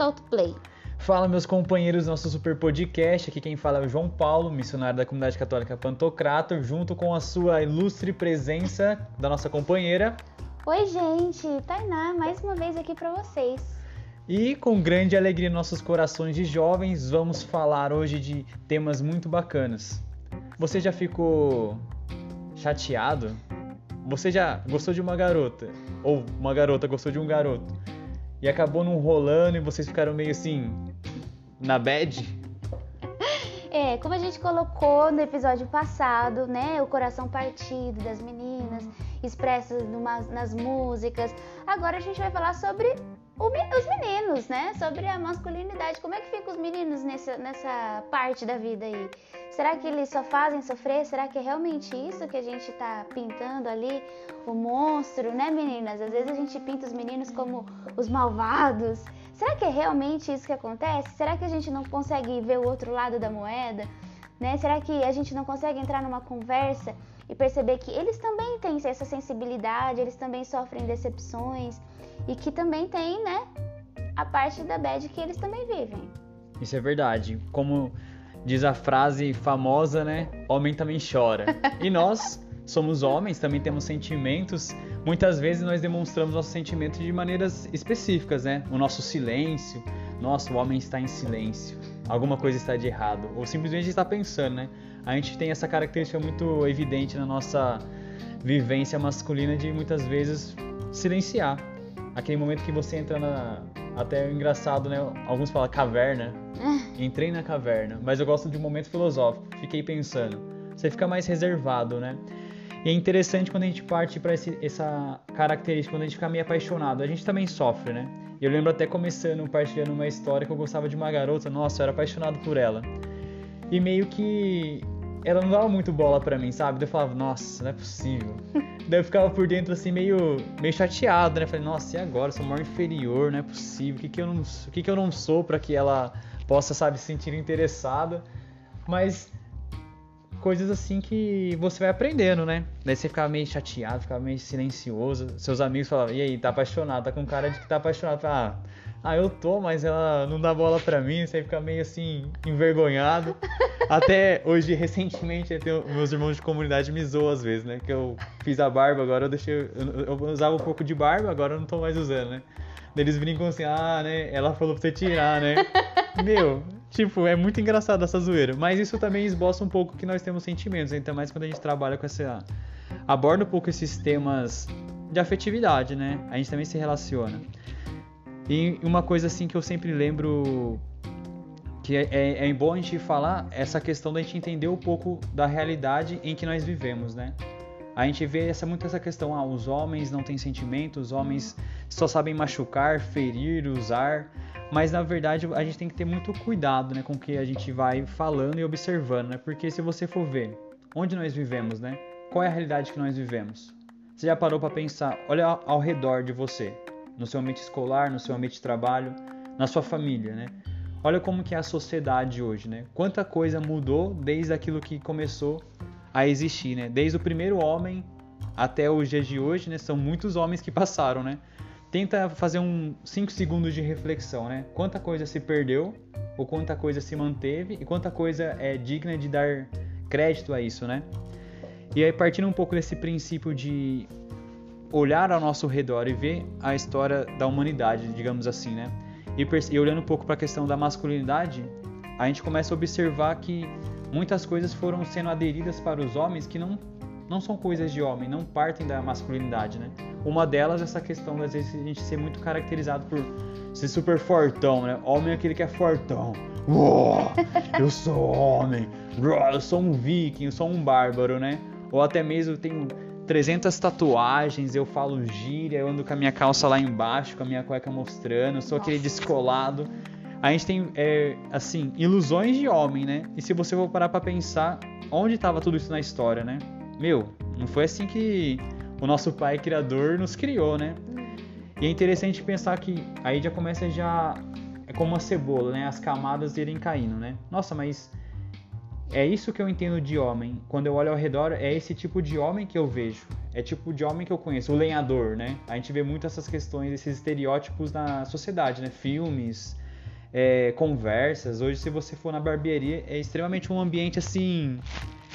solta o play. Fala, meus companheiros do nosso super podcast. Aqui quem fala é o João Paulo, missionário da comunidade católica Pantocrator, junto com a sua ilustre presença da nossa companheira. Oi, gente, Tainá, mais uma vez aqui para vocês. E com grande alegria em nossos corações de jovens, vamos falar hoje de temas muito bacanas. Você já ficou chateado? Você já gostou de uma garota? Ou uma garota gostou de um garoto? E acabou não rolando e vocês ficaram meio assim, na bad? É, como a gente colocou no episódio passado, né? O coração partido das meninas, expressas numa, nas músicas. Agora a gente vai falar sobre os meninos, né? Sobre a masculinidade. Como é que ficam os meninos nessa, nessa parte da vida aí? Será que eles só fazem sofrer? Será que é realmente isso que a gente tá pintando ali? O monstro, né, meninas? Às vezes a gente pinta os meninos como os malvados. Será que é realmente isso que acontece? Será que a gente não consegue ver o outro lado da moeda? Né? Será que a gente não consegue entrar numa conversa e perceber que eles também têm essa sensibilidade, eles também sofrem decepções e que também tem, né, a parte da bad que eles também vivem. Isso é verdade. Como diz a frase famosa, né? Homem também chora. E nós somos homens, também temos sentimentos. Muitas vezes nós demonstramos nossos sentimentos de maneiras específicas, né? O nosso silêncio. Nossa, o homem está em silêncio. Alguma coisa está de errado. Ou simplesmente está pensando, né? A gente tem essa característica muito evidente na nossa vivência masculina de muitas vezes silenciar. Aquele momento que você entra na. Até é engraçado, né? Alguns falam caverna. Entrei na caverna. Mas eu gosto de um momento filosófico. Fiquei pensando. Você fica mais reservado, né? E é interessante quando a gente parte para essa característica, quando a gente fica meio apaixonado. A gente também sofre, né? Eu lembro até começando, partilhando uma história que eu gostava de uma garota. Nossa, eu era apaixonado por ela. E meio que ela não dava muito bola para mim, sabe? Daí eu falava, nossa, não é possível. Daí eu ficava por dentro assim, meio, meio chateado, né? Falei, nossa, e agora? Eu sou maior inferior, não é possível. O que, que, eu, não, o que, que eu não sou para que ela possa, sabe, se sentir interessada? Mas coisas assim que você vai aprendendo, né? Daí você ficava meio chateado, ficava meio silencioso. Seus amigos falavam, e aí, tá apaixonado? Tá com cara de que tá apaixonado. Ah, ah, eu tô, mas ela não dá bola pra mim, você fica meio assim, envergonhado. Até hoje, recentemente, meus irmãos de comunidade me zoam às vezes, né? Que eu fiz a barba, agora eu deixei. Eu, eu usava um pouco de barba, agora eu não tô mais usando, né? Daí eles brincam assim, ah, né? Ela falou pra você tirar, né? Meu, tipo, é muito engraçado essa zoeira. Mas isso também esboça um pouco que nós temos sentimentos, ainda mais quando a gente trabalha com essa. aborda um pouco esses temas de afetividade, né? A gente também se relaciona. E uma coisa assim que eu sempre lembro que é, é, é bom a gente falar essa questão da gente entender um pouco da realidade em que nós vivemos, né? A gente vê essa, muito essa questão, ah, os homens não têm sentimentos, os homens só sabem machucar, ferir, usar, mas na verdade a gente tem que ter muito cuidado, né, com o que a gente vai falando e observando, né? Porque se você for ver onde nós vivemos, né? Qual é a realidade que nós vivemos? Você já parou para pensar, olha ao redor de você no seu ambiente escolar, no seu ambiente de trabalho, na sua família, né? Olha como que é a sociedade hoje, né? Quanta coisa mudou desde aquilo que começou a existir, né? Desde o primeiro homem até os dias de hoje, né? São muitos homens que passaram, né? Tenta fazer um 5 segundos de reflexão, né? Quanta coisa se perdeu, ou quanta coisa se manteve, e quanta coisa é digna de dar crédito a isso, né? E aí, partindo um pouco desse princípio de olhar ao nosso redor e ver a história da humanidade, digamos assim, né? E, e olhando um pouco para a questão da masculinidade, a gente começa a observar que muitas coisas foram sendo aderidas para os homens que não não são coisas de homem, não partem da masculinidade, né? Uma delas é essa questão das vezes a gente ser muito caracterizado por ser super fortão, né? Homem é aquele que é fortão. Uou, eu sou homem. Eu sou um viking, eu sou um bárbaro, né? Ou até mesmo tem 300 tatuagens, eu falo gíria, eu ando com a minha calça lá embaixo, com a minha cueca mostrando, eu sou Nossa. aquele descolado. A gente tem, é, assim, ilusões de homem, né? E se você for parar pra pensar, onde estava tudo isso na história, né? Meu, não foi assim que o nosso pai criador nos criou, né? E é interessante pensar que aí já começa já é como uma cebola, né? As camadas irem caindo, né? Nossa, mas é isso que eu entendo de homem. Quando eu olho ao redor, é esse tipo de homem que eu vejo. É tipo de homem que eu conheço, o lenhador, né? A gente vê muito essas questões, esses estereótipos na sociedade, né? Filmes, é, conversas. Hoje, se você for na barbearia, é extremamente um ambiente assim,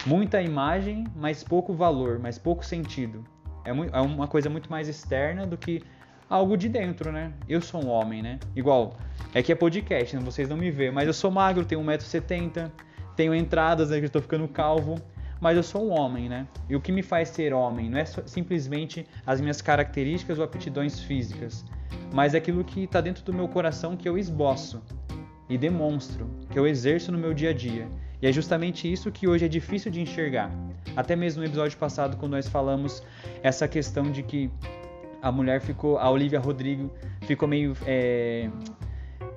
muita imagem, mas pouco valor, mas pouco sentido. É, é uma coisa muito mais externa do que algo de dentro, né? Eu sou um homem, né? Igual, é que é podcast, né? vocês não me vêem, mas eu sou magro, tenho 1,70m, tenho entradas, né? Que tô ficando calvo, mas eu sou um homem, né? E o que me faz ser homem não é simplesmente as minhas características ou aptidões físicas, mas é aquilo que está dentro do meu coração que eu esboço e demonstro, que eu exerço no meu dia a dia. E é justamente isso que hoje é difícil de enxergar. Até mesmo no episódio passado, quando nós falamos essa questão de que a mulher ficou, a Olivia Rodrigo ficou meio. É,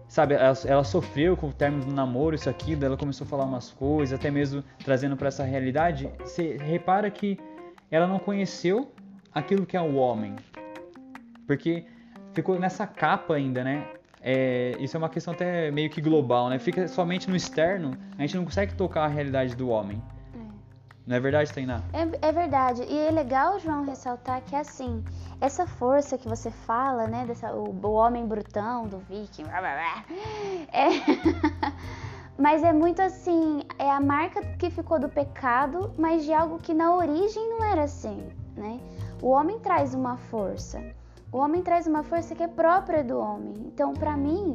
sabe, ela, ela, sofreu com o término do namoro, isso aqui, ela começou a falar umas coisas, até mesmo trazendo para essa realidade. Você repara que ela não conheceu aquilo que é o homem. Porque ficou nessa capa ainda, né? É, isso é uma questão até meio que global, né? Fica somente no externo, a gente não consegue tocar a realidade do homem. Não é verdade, Tainá? É, é verdade. E é legal, João, ressaltar que assim, essa força que você fala, né? Dessa, o, o homem brutão do viking. Blá, blá, blá, é... mas é muito assim, é a marca que ficou do pecado, mas de algo que na origem não era assim, né? O homem traz uma força. O homem traz uma força que é própria do homem. Então, para mim,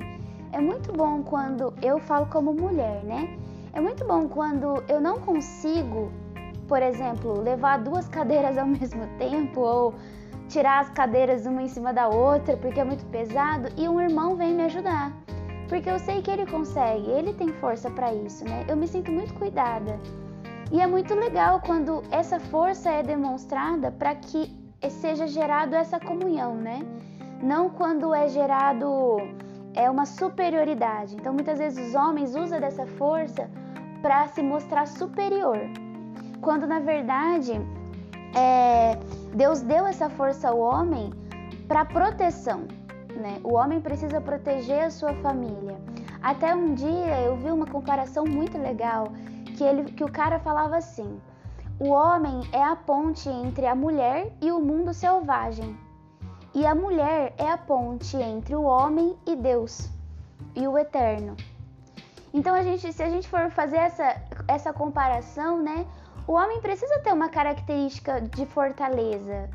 é muito bom quando eu falo como mulher, né? É muito bom quando eu não consigo por exemplo, levar duas cadeiras ao mesmo tempo ou tirar as cadeiras uma em cima da outra porque é muito pesado e um irmão vem me ajudar. Porque eu sei que ele consegue, ele tem força para isso, né? Eu me sinto muito cuidada. E é muito legal quando essa força é demonstrada para que seja gerado essa comunhão, né? Não quando é gerado é uma superioridade. Então muitas vezes os homens usam dessa força para se mostrar superior quando na verdade é, Deus deu essa força ao homem para proteção. Né? O homem precisa proteger a sua família. Até um dia eu vi uma comparação muito legal que, ele, que o cara falava assim: o homem é a ponte entre a mulher e o mundo selvagem, e a mulher é a ponte entre o homem e Deus e o eterno. Então a gente, se a gente for fazer essa, essa comparação, né, o homem precisa ter uma característica de fortaleza,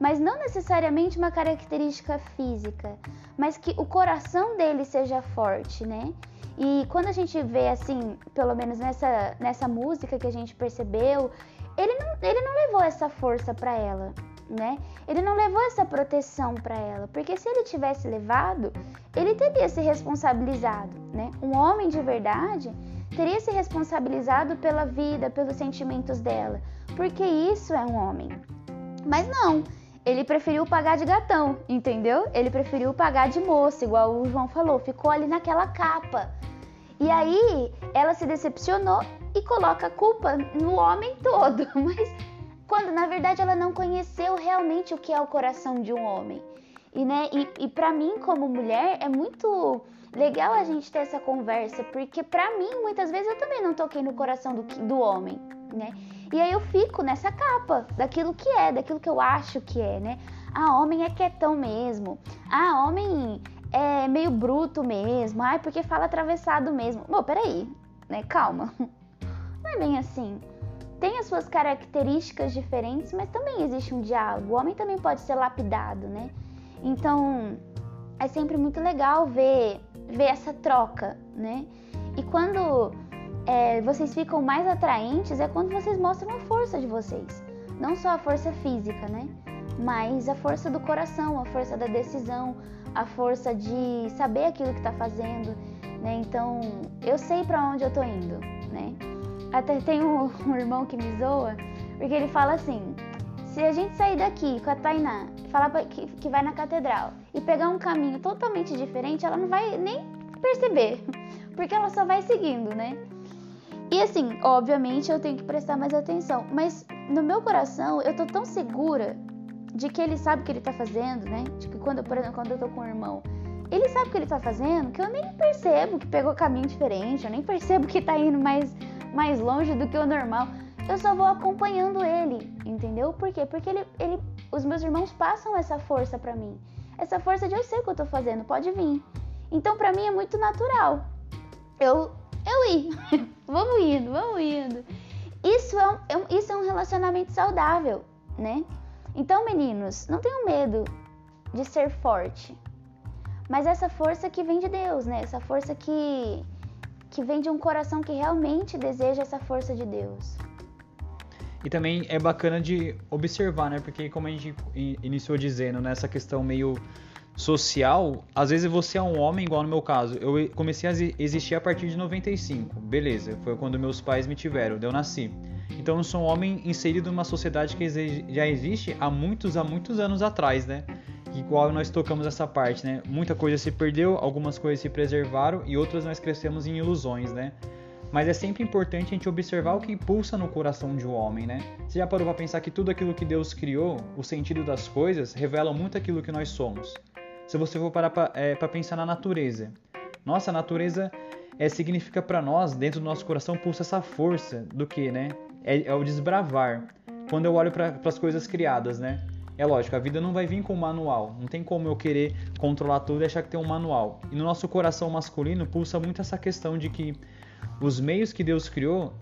mas não necessariamente uma característica física, mas que o coração dele seja forte, né? E quando a gente vê assim, pelo menos nessa, nessa música que a gente percebeu, ele não, ele não levou essa força para ela, né? Ele não levou essa proteção para ela, porque se ele tivesse levado, ele teria se responsabilizado, né? Um homem de verdade, teria se responsabilizado pela vida, pelos sentimentos dela, porque isso é um homem. Mas não, ele preferiu pagar de gatão, entendeu? Ele preferiu pagar de moça, igual o João falou, ficou ali naquela capa. E aí ela se decepcionou e coloca a culpa no homem todo, mas quando na verdade ela não conheceu realmente o que é o coração de um homem. E, né, e, e para mim, como mulher, é muito legal a gente ter essa conversa, porque para mim, muitas vezes, eu também não toquei no coração do, do homem, né? E aí eu fico nessa capa daquilo que é, daquilo que eu acho que é, né? Ah, homem é quietão mesmo. Ah, homem é meio bruto mesmo. Ai, porque fala atravessado mesmo. Bom, peraí, né? Calma. Não é bem assim. Tem as suas características diferentes, mas também existe um diálogo. O homem também pode ser lapidado, né? Então, é sempre muito legal ver, ver essa troca, né? E quando é, vocês ficam mais atraentes é quando vocês mostram a força de vocês. Não só a força física, né? Mas a força do coração, a força da decisão, a força de saber aquilo que está fazendo, né? Então, eu sei para onde eu tô indo, né? Até tem um, um irmão que me zoa, porque ele fala assim: se a gente sair daqui com a Tainá, falar que, que vai na catedral e pegar um caminho totalmente diferente, ela não vai nem perceber, porque ela só vai seguindo, né? E assim, obviamente eu tenho que prestar mais atenção, mas no meu coração eu tô tão segura de que ele sabe o que ele tá fazendo, né? De que quando, por exemplo, quando eu tô com o irmão, ele sabe o que ele tá fazendo, que eu nem percebo que pegou caminho diferente, eu nem percebo que tá indo mais, mais longe do que o normal eu só vou acompanhando ele, entendeu? Por quê? Porque ele, ele, os meus irmãos passam essa força para mim. Essa força de eu sei o que eu tô fazendo, pode vir. Então, para mim é muito natural. Eu eu ir. vamos indo, vamos indo. Isso é, um, é isso é um relacionamento saudável, né? Então, meninos, não tenham medo de ser forte. Mas essa força que vem de Deus, né? Essa força que, que vem de um coração que realmente deseja essa força de Deus. E também é bacana de observar, né? Porque como a gente iniciou dizendo, nessa né? questão meio social, às vezes você é um homem, igual no meu caso. Eu comecei a existir a partir de 95, beleza, foi quando meus pais me tiveram, eu nasci. Então eu sou um homem inserido numa sociedade que já existe há muitos, há muitos anos atrás, né? Igual nós tocamos essa parte, né? Muita coisa se perdeu, algumas coisas se preservaram e outras nós crescemos em ilusões, né? Mas é sempre importante a gente observar o que pulsa no coração de um homem, né? Você já parou para pensar que tudo aquilo que Deus criou, o sentido das coisas, revela muito aquilo que nós somos. Se você for parar para é, pensar na natureza, nossa, a natureza é, significa para nós, dentro do nosso coração, pulsa essa força do que, né? É, é o desbravar. Quando eu olho para as coisas criadas, né? É lógico, a vida não vai vir com manual. Não tem como eu querer controlar tudo e achar que tem um manual. E no nosso coração masculino pulsa muito essa questão de que os meios que Deus criou,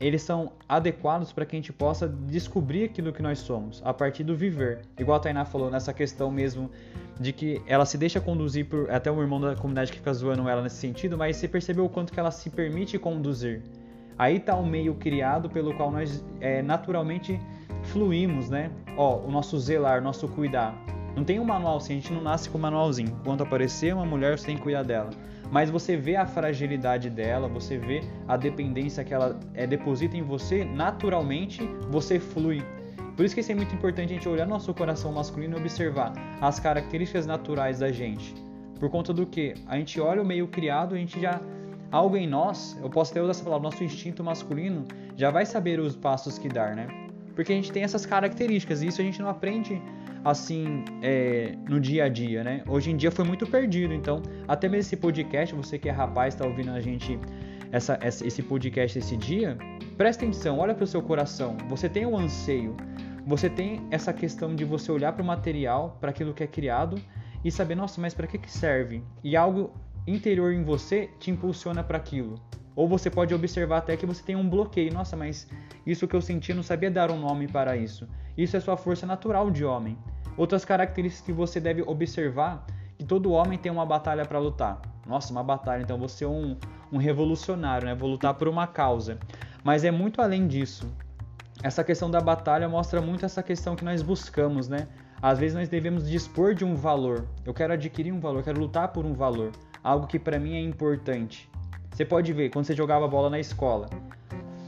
eles são adequados para que a gente possa descobrir aquilo que nós somos, a partir do viver. Igual a Tainá falou nessa questão mesmo de que ela se deixa conduzir por. Até o irmão da comunidade que fica zoando ela nesse sentido, mas você percebeu o quanto que ela se permite conduzir. Aí está o meio criado pelo qual nós é, naturalmente fluímos, né? Ó, o nosso zelar, o nosso cuidar. Não tem um manual assim, a gente não nasce com um manualzinho. Quando aparecer uma mulher, você tem que cuidar dela mas você vê a fragilidade dela, você vê a dependência que ela é, deposita em você, naturalmente você flui. Por isso que isso é muito importante a gente olhar nosso coração masculino e observar as características naturais da gente. Por conta do que? A gente olha o meio criado, a gente já. Algo em nós, eu posso até usar essa palavra, nosso instinto masculino já vai saber os passos que dar, né? Porque a gente tem essas características e isso a gente não aprende assim é, no dia a dia, né? Hoje em dia foi muito perdido, então até mesmo esse podcast, você que é rapaz está ouvindo a gente essa, esse podcast esse dia, presta atenção, olha para o seu coração. Você tem um anseio, você tem essa questão de você olhar para o material, para aquilo que é criado e saber, nossa, mas para que que serve? E algo interior em você te impulsiona para aquilo. Ou você pode observar até que você tem um bloqueio. Nossa, mas isso que eu senti, não sabia dar um nome para isso. Isso é sua força natural de homem. Outras características que você deve observar que todo homem tem uma batalha para lutar. Nossa, uma batalha, então você é um, um revolucionário, né? Vou lutar por uma causa. Mas é muito além disso. Essa questão da batalha mostra muito essa questão que nós buscamos, né? Às vezes nós devemos dispor de um valor. Eu quero adquirir um valor, quero lutar por um valor, algo que para mim é importante. Você pode ver quando você jogava bola na escola.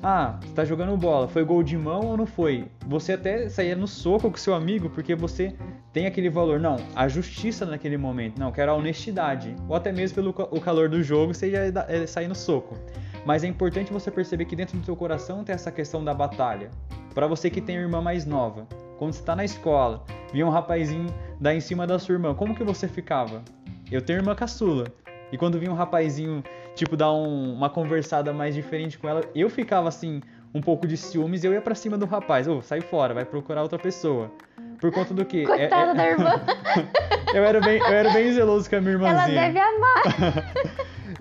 Ah, você tá jogando bola, foi gol de mão ou não foi? Você até saía no soco com seu amigo porque você tem aquele valor. Não, a justiça naquele momento. Não, quero a honestidade. Ou até mesmo pelo o calor do jogo, você ia é, sair no soco. Mas é importante você perceber que dentro do seu coração tem essa questão da batalha. Para você que tem irmã mais nova, quando você está na escola, via um rapazinho dar em cima da sua irmã, como que você ficava? Eu tenho irmã caçula. E quando vinha um rapazinho tipo, dar um, uma conversada mais diferente com ela, eu ficava assim, um pouco de ciúmes e eu ia para cima do rapaz. Ô, oh, sai fora, vai procurar outra pessoa. Por conta do quê? Coitada é, é... da irmã. eu, era bem, eu era bem zeloso com a minha irmãzinha. Ela deve amar.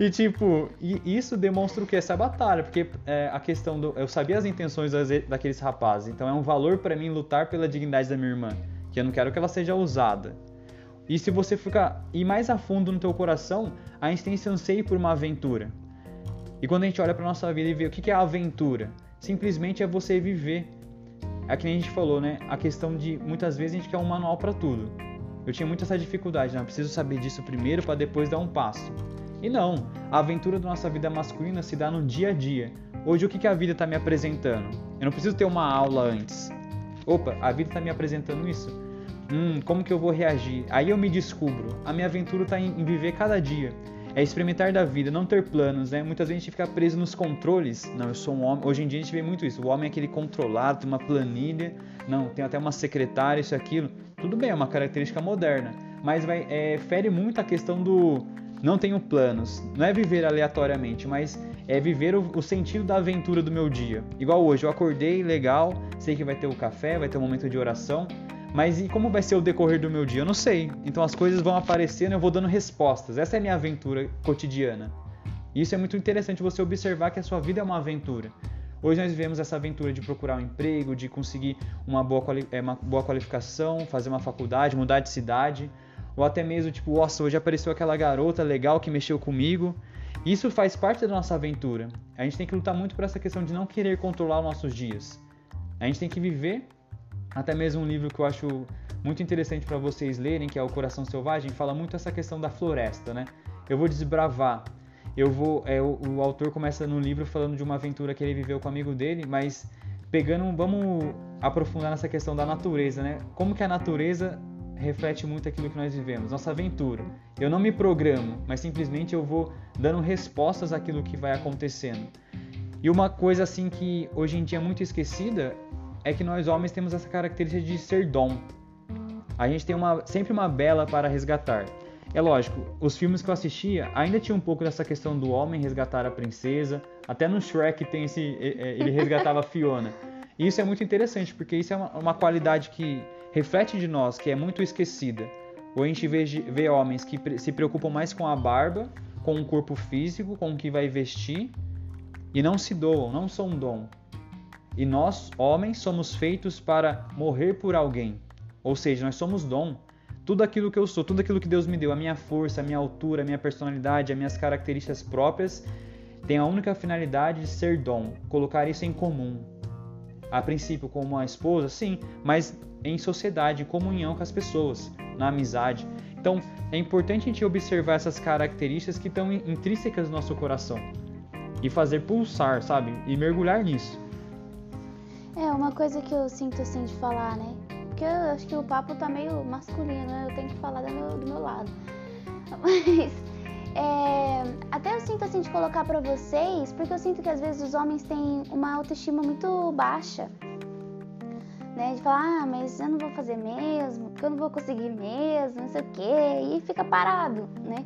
e tipo, e isso demonstra o que? Essa batalha, porque é, a questão do. Eu sabia as intenções daqueles rapazes, então é um valor para mim lutar pela dignidade da minha irmã. Que eu não quero que ela seja usada. E se você ficar ir mais a fundo no teu coração, a gente tem esse anseio por uma aventura. E quando a gente olha para nossa vida e vê o que é aventura, simplesmente é você viver. É que nem a gente falou, né? A questão de muitas vezes a gente quer um manual para tudo. Eu tinha muita essa dificuldade, não, preciso saber disso primeiro para depois dar um passo. E não, a aventura da nossa vida masculina se dá no dia a dia. Hoje o que a vida está me apresentando? Eu não preciso ter uma aula antes. Opa, a vida está me apresentando isso Hum, como que eu vou reagir? Aí eu me descubro. A minha aventura está em, viver cada dia. É experimentar da vida, não ter planos, né? Muitas vezes a gente fica preso nos controles. Não, eu sou um homem. Hoje em dia a gente vê muito isso. O homem é aquele controlado, tem uma planilha. Não, tem até uma secretária, isso aquilo. Tudo bem, é uma característica moderna. Mas vai, é, fere muito a questão do não tenho planos. Não é viver aleatoriamente, mas é viver o, o, sentido da aventura do meu dia. Igual hoje, eu acordei legal, sei que vai ter o café, vai ter um momento de oração, Mas e como vai ser o decorrer do meu dia? Eu não sei. Então as coisas vão aparecendo e eu vou dando respostas. Essa é a minha aventura cotidiana. E isso é muito interessante você observar que a sua vida é uma aventura. Hoje nós vivemos essa aventura de procurar um emprego, de conseguir uma boa, é, uma boa qualificação, fazer uma faculdade, mudar de cidade, ou até mesmo tipo, nossa, hoje apareceu aquela garota legal que mexeu comigo. Isso faz parte da nossa aventura. A gente tem que lutar muito por essa questão de não querer controlar os nossos dias. A gente tem que viver. Até mesmo um livro que eu acho muito interessante para vocês lerem, que é O Coração Selvagem, fala muito essa questão da floresta, né? Eu vou desbravar, eu vou. É, o, o, autor começa no livro falando de uma aventura que ele viveu com um amigo dele, mas pegando. Vamos aprofundar nessa questão da natureza, né? Como que a natureza reflete muito aquilo que nós vivemos, nossa aventura. Eu não me programo, mas simplesmente eu vou dando respostas àquilo que vai acontecendo. E uma coisa assim que hoje em dia é muito esquecida é que nós homens temos essa característica de ser dom. A gente tem uma, sempre uma bela para resgatar. É lógico, os filmes que eu assistia ainda tinha um pouco dessa questão do homem resgatar a princesa. Até no Shrek tem esse. Ele resgatava a Fiona. E isso é muito interessante, porque isso é uma, uma qualidade que reflete de nós, que é muito esquecida. Ou a gente vê, vê homens que se preocupam mais com a barba, com o corpo físico, com o que vai vestir, e não se doam, não são dom. E nós, homens, somos feitos para morrer por alguém. Ou seja, nós somos dom tudo aquilo que eu sou, tudo aquilo que Deus me deu, a minha força, a minha altura, a minha personalidade, as minhas características próprias, tem a única finalidade de ser dom, colocar isso em comum. A princípio, como uma esposa, sim, mas em sociedade, em comunhão com as pessoas, na amizade. Então, é importante a gente observar essas características que estão intrínsecas no nosso coração e fazer pulsar, sabe? E mergulhar nisso. É uma coisa que eu sinto assim de falar, né? porque eu acho que o papo tá meio masculino, né? Eu tenho que falar do meu, do meu lado. Mas é, até eu sinto assim de colocar para vocês, porque eu sinto que às vezes os homens têm uma autoestima muito baixa. Né, de falar, ah, mas eu não vou fazer mesmo, porque eu não vou conseguir mesmo, não sei o quê, e fica parado, né?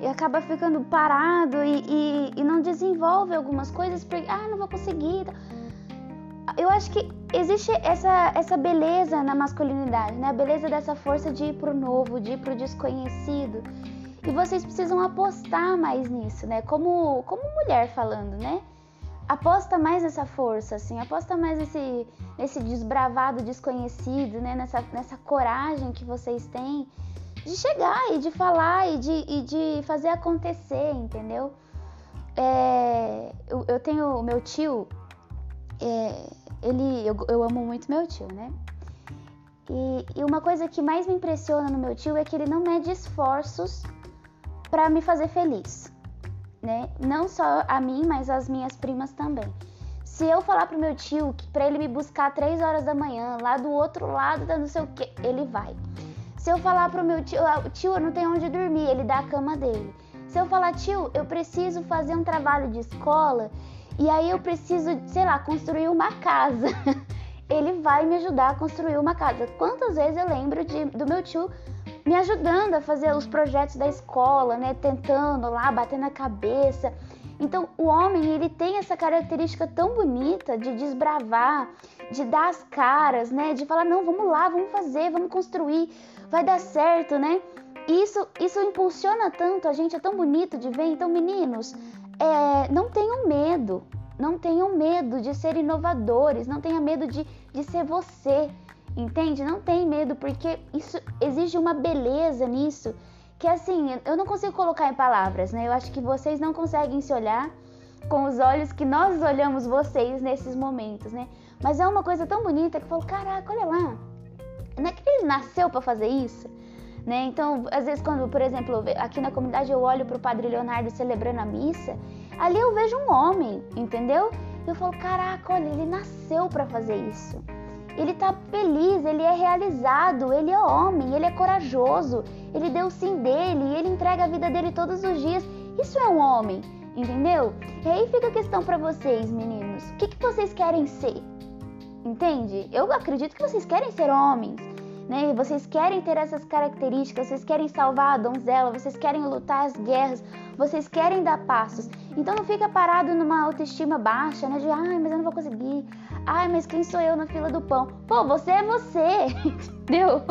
E acaba ficando parado e, e, e não desenvolve algumas coisas porque, ah, não vou conseguir eu acho que existe essa, essa beleza na masculinidade, né? A beleza dessa força de ir pro novo, de ir pro desconhecido. E vocês precisam apostar mais nisso, né? Como, como mulher falando, né? Aposta mais nessa força, assim, aposta mais nesse, nesse desbravado desconhecido, né? Nessa, nessa coragem que vocês têm de chegar e de falar e de, e de fazer acontecer, entendeu? É, eu, eu tenho o meu tio, é, ele, eu, eu amo muito meu tio, né? E, e, uma coisa que mais me impressiona no meu tio é que ele não mede esforços para me fazer feliz, né? Não só a mim, mas as minhas primas também. Se eu falar pro meu tio que para ele me buscar três horas da manhã, lá do outro lado da não sei o que, ele vai. Se eu falar pro meu tio, ah, tio, eu não tenho onde dormir, ele dá a cama dele. Se eu falar, tio, eu preciso fazer um trabalho de escola, e aí eu preciso, sei lá, construir uma casa. Ele vai me ajudar a construir uma casa. Quantas vezes eu lembro de, do meu tio me ajudando a fazer os projetos da escola, né? Tentando lá, batendo a cabeça. Então, o homem, ele tem essa característica tão bonita de desbravar, de dar as caras, né? De falar, não, vamos lá, vamos fazer, vamos construir, vai dar certo, né? Isso, isso impulsiona tanto a gente, é tão bonito de ver. Então, meninos, é, não tenham medo, não tenham medo de ser inovadores, não tenha medo de, de ser você, entende? Não tem medo, porque isso exige uma beleza nisso que assim, eu não consigo colocar em palavras, né? Eu acho que vocês não conseguem se olhar com os olhos que nós olhamos vocês nesses momentos, né? Mas é uma coisa tão bonita que eu falo, caraca, olha lá, não é que ele nasceu para fazer isso? Né? Então, às vezes, quando, por exemplo, aqui na comunidade eu olho para o Padre Leonardo celebrando a missa, ali eu vejo um homem, entendeu? Eu falo, caraca, olha, ele nasceu para fazer isso. Ele tá feliz, ele é realizado, ele é homem, ele é corajoso, ele deu o sim dele, ele entrega a vida dele todos os dias. Isso é um homem, entendeu? E aí fica a questão para vocês, meninos: o que, que vocês querem ser? Entende? Eu acredito que vocês querem ser homens né? Vocês querem ter essas características, vocês querem salvar a donzela, vocês querem lutar as guerras, vocês querem dar passos. Então não fica parado numa autoestima baixa, né? De ai, mas eu não vou conseguir. Ai, mas quem sou eu na fila do pão? Pô, você é você, entendeu?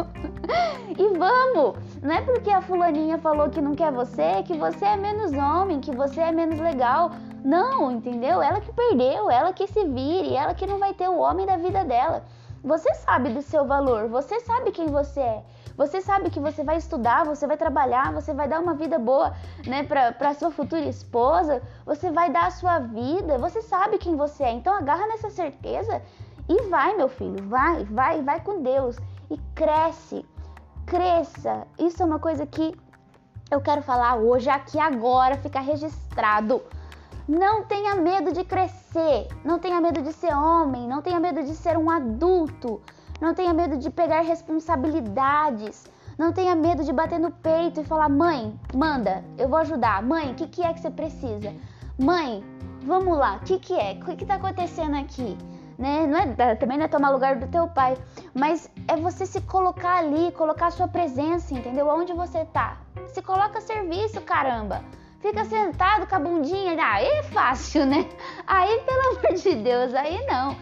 e vamos! Não é porque a fulaninha falou que não quer você que você é menos homem, que você é menos legal. Não, entendeu? Ela que perdeu, ela que se vire, ela que não vai ter o homem da vida dela. Você sabe do seu valor, você sabe quem você é. Você sabe que você vai estudar, você vai trabalhar, você vai dar uma vida boa, né, para sua futura esposa, você vai dar a sua vida, você sabe quem você é. Então agarra nessa certeza e vai, meu filho, vai, vai, vai com Deus e cresce. Cresça. Isso é uma coisa que eu quero falar hoje aqui agora, ficar registrado. Não tenha medo de crescer, não tenha medo de ser homem, não tenha medo de ser um adulto, não tenha medo de pegar responsabilidades, não tenha medo de bater no peito e falar: mãe, manda, eu vou ajudar. Mãe, o que, que é que você precisa? Mãe, vamos lá, o que, que é? O que está acontecendo aqui? Né? Não é, também não é tomar lugar do teu pai, mas é você se colocar ali, colocar a sua presença, entendeu? Onde você tá? Se coloca serviço, caramba. Fica sentado com a bundinha, aí é fácil, né? Aí, pelo amor de Deus, aí não.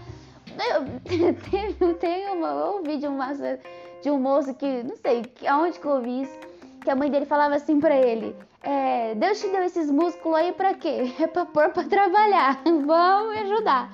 Eu, tem uma, ouvi de, uma, de um moço que, não sei aonde que eu ouvi isso, que a mãe dele falava assim pra ele: é, Deus te deu esses músculos aí pra quê? É pra pôr pra trabalhar, vamos me ajudar.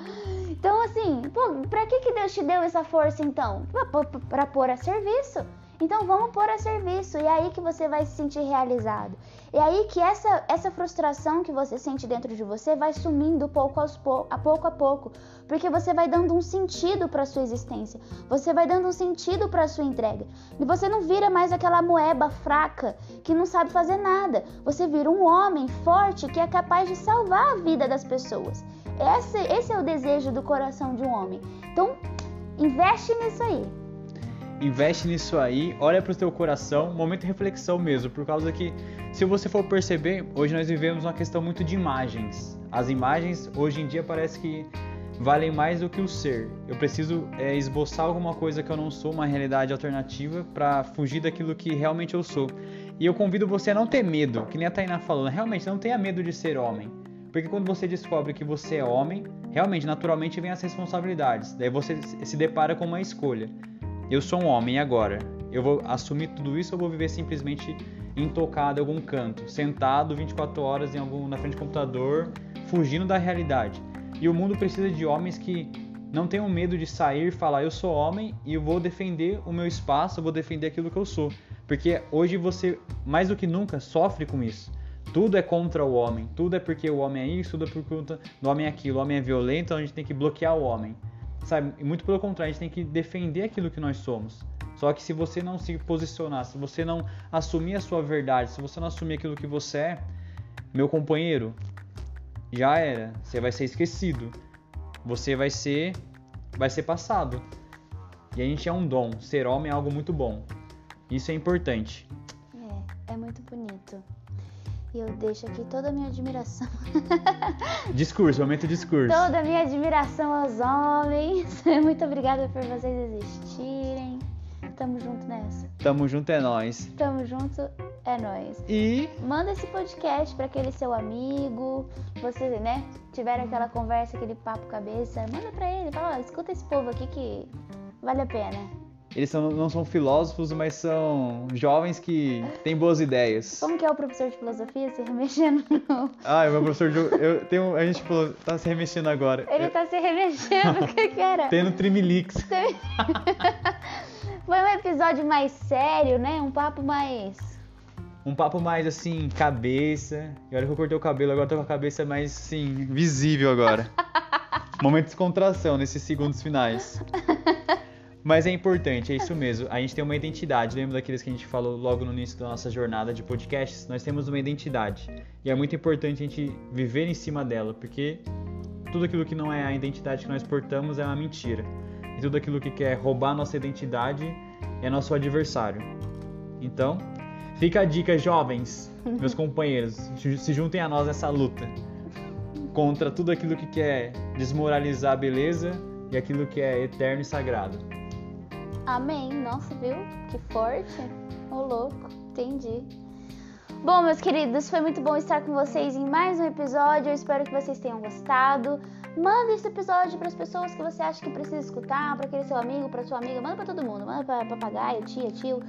Então, assim, pô, pra que, que Deus te deu essa força então? Pra, pra, pra pôr a serviço. Então vamos pôr a serviço e é aí que você vai se sentir realizado. É aí que essa, essa frustração que você sente dentro de você vai sumindo pouco, aos pou, a pouco a pouco, porque você vai dando um sentido para sua existência, você vai dando um sentido para sua entrega. E você não vira mais aquela moeba fraca que não sabe fazer nada. Você vira um homem forte que é capaz de salvar a vida das pessoas. Esse, esse é o desejo do coração de um homem. Então, investe nisso aí investe nisso aí, olha para o teu coração, momento de reflexão mesmo, por causa que se você for perceber, hoje nós vivemos uma questão muito de imagens. As imagens hoje em dia parece que valem mais do que o ser. Eu preciso é, esboçar alguma coisa que eu não sou, uma realidade alternativa para fugir daquilo que realmente eu sou. E eu convido você a não ter medo, que nem a Tainá falou, realmente não tenha medo de ser homem. Porque quando você descobre que você é homem, realmente, naturalmente, vem as responsabilidades. Daí você se depara com uma escolha eu sou um homem agora. Eu vou assumir tudo isso ou vou viver simplesmente intocado em algum canto, sentado 24 horas em algum, na frente do computador, fugindo da realidade. E o mundo precisa de homens que não tenham medo de sair e falar: eu sou homem e eu vou defender o meu espaço, eu vou defender aquilo que eu sou. Porque hoje você, mais do que nunca, sofre com isso. Tudo é contra o homem, tudo é porque o homem é isso, tudo é por conta do homem é aquilo. O homem é violento, então a gente tem que bloquear o homem. Sabe? E muito pelo contrário, a gente tem que defender aquilo que nós somos. Só que se você não se posicionar, se você não assumir a sua verdade, se você não assumir aquilo que você é, meu companheiro, já era. Você vai ser esquecido. Você vai ser vai ser passado. E a gente é um dom. Ser homem é algo muito bom. Isso é importante. É, é muito bonito. E eu deixo aqui toda a minha admiração. Discurso, momento discurso. Toda a minha admiração aos homens. Muito obrigada por vocês existirem. Tamo junto nessa. Tamo junto é nós. Tamo junto é nós. E manda esse podcast para aquele seu amigo, você, né, tiver aquela conversa, aquele papo cabeça, manda para ele, fala, ó, escuta esse povo aqui que vale a pena. Eles são, não são filósofos, mas são jovens que têm boas ideias. Como que é o professor de filosofia se remexendo no... Ah, o meu professor de... Eu tenho, a gente falou, tá se remexendo agora. Ele eu... tá se remexendo, o que que era? Tem no Trimilix. Foi um episódio mais sério, né? Um papo mais... Um papo mais, assim, cabeça. E olha que eu cortei o cabelo, agora tô com a cabeça mais, assim, visível agora. Momento de descontração nesses segundos finais. Mas é importante, é isso mesmo. A gente tem uma identidade. Lembra daqueles que a gente falou logo no início da nossa jornada de podcasts? Nós temos uma identidade. E é muito importante a gente viver em cima dela, porque tudo aquilo que não é a identidade que nós portamos é uma mentira. E tudo aquilo que quer roubar nossa identidade é nosso adversário. Então, fica a dica, jovens, meus companheiros, se juntem a nós nessa luta contra tudo aquilo que quer desmoralizar a beleza e aquilo que é eterno e sagrado. Amém. Nossa, viu? Que forte. Ô, louco. Entendi. Bom, meus queridos, foi muito bom estar com vocês em mais um episódio. Eu espero que vocês tenham gostado. Manda esse episódio para as pessoas que você acha que precisa escutar, para aquele seu amigo, para sua amiga, manda para todo mundo, manda para papagaio, tia, tio.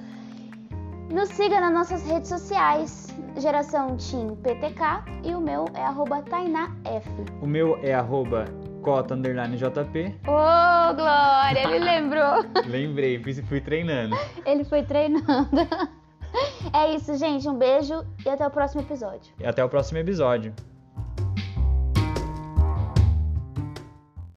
Nos siga nas nossas redes sociais, Geração Team PTK e o meu é arroba TainaF. O meu é arroba cota underline JP. Ô, oh, Glória, ele lembrou. Lembrei, fui, fui treinando. Ele foi treinando. É isso, gente. Um beijo e até o próximo episódio. E até o próximo episódio.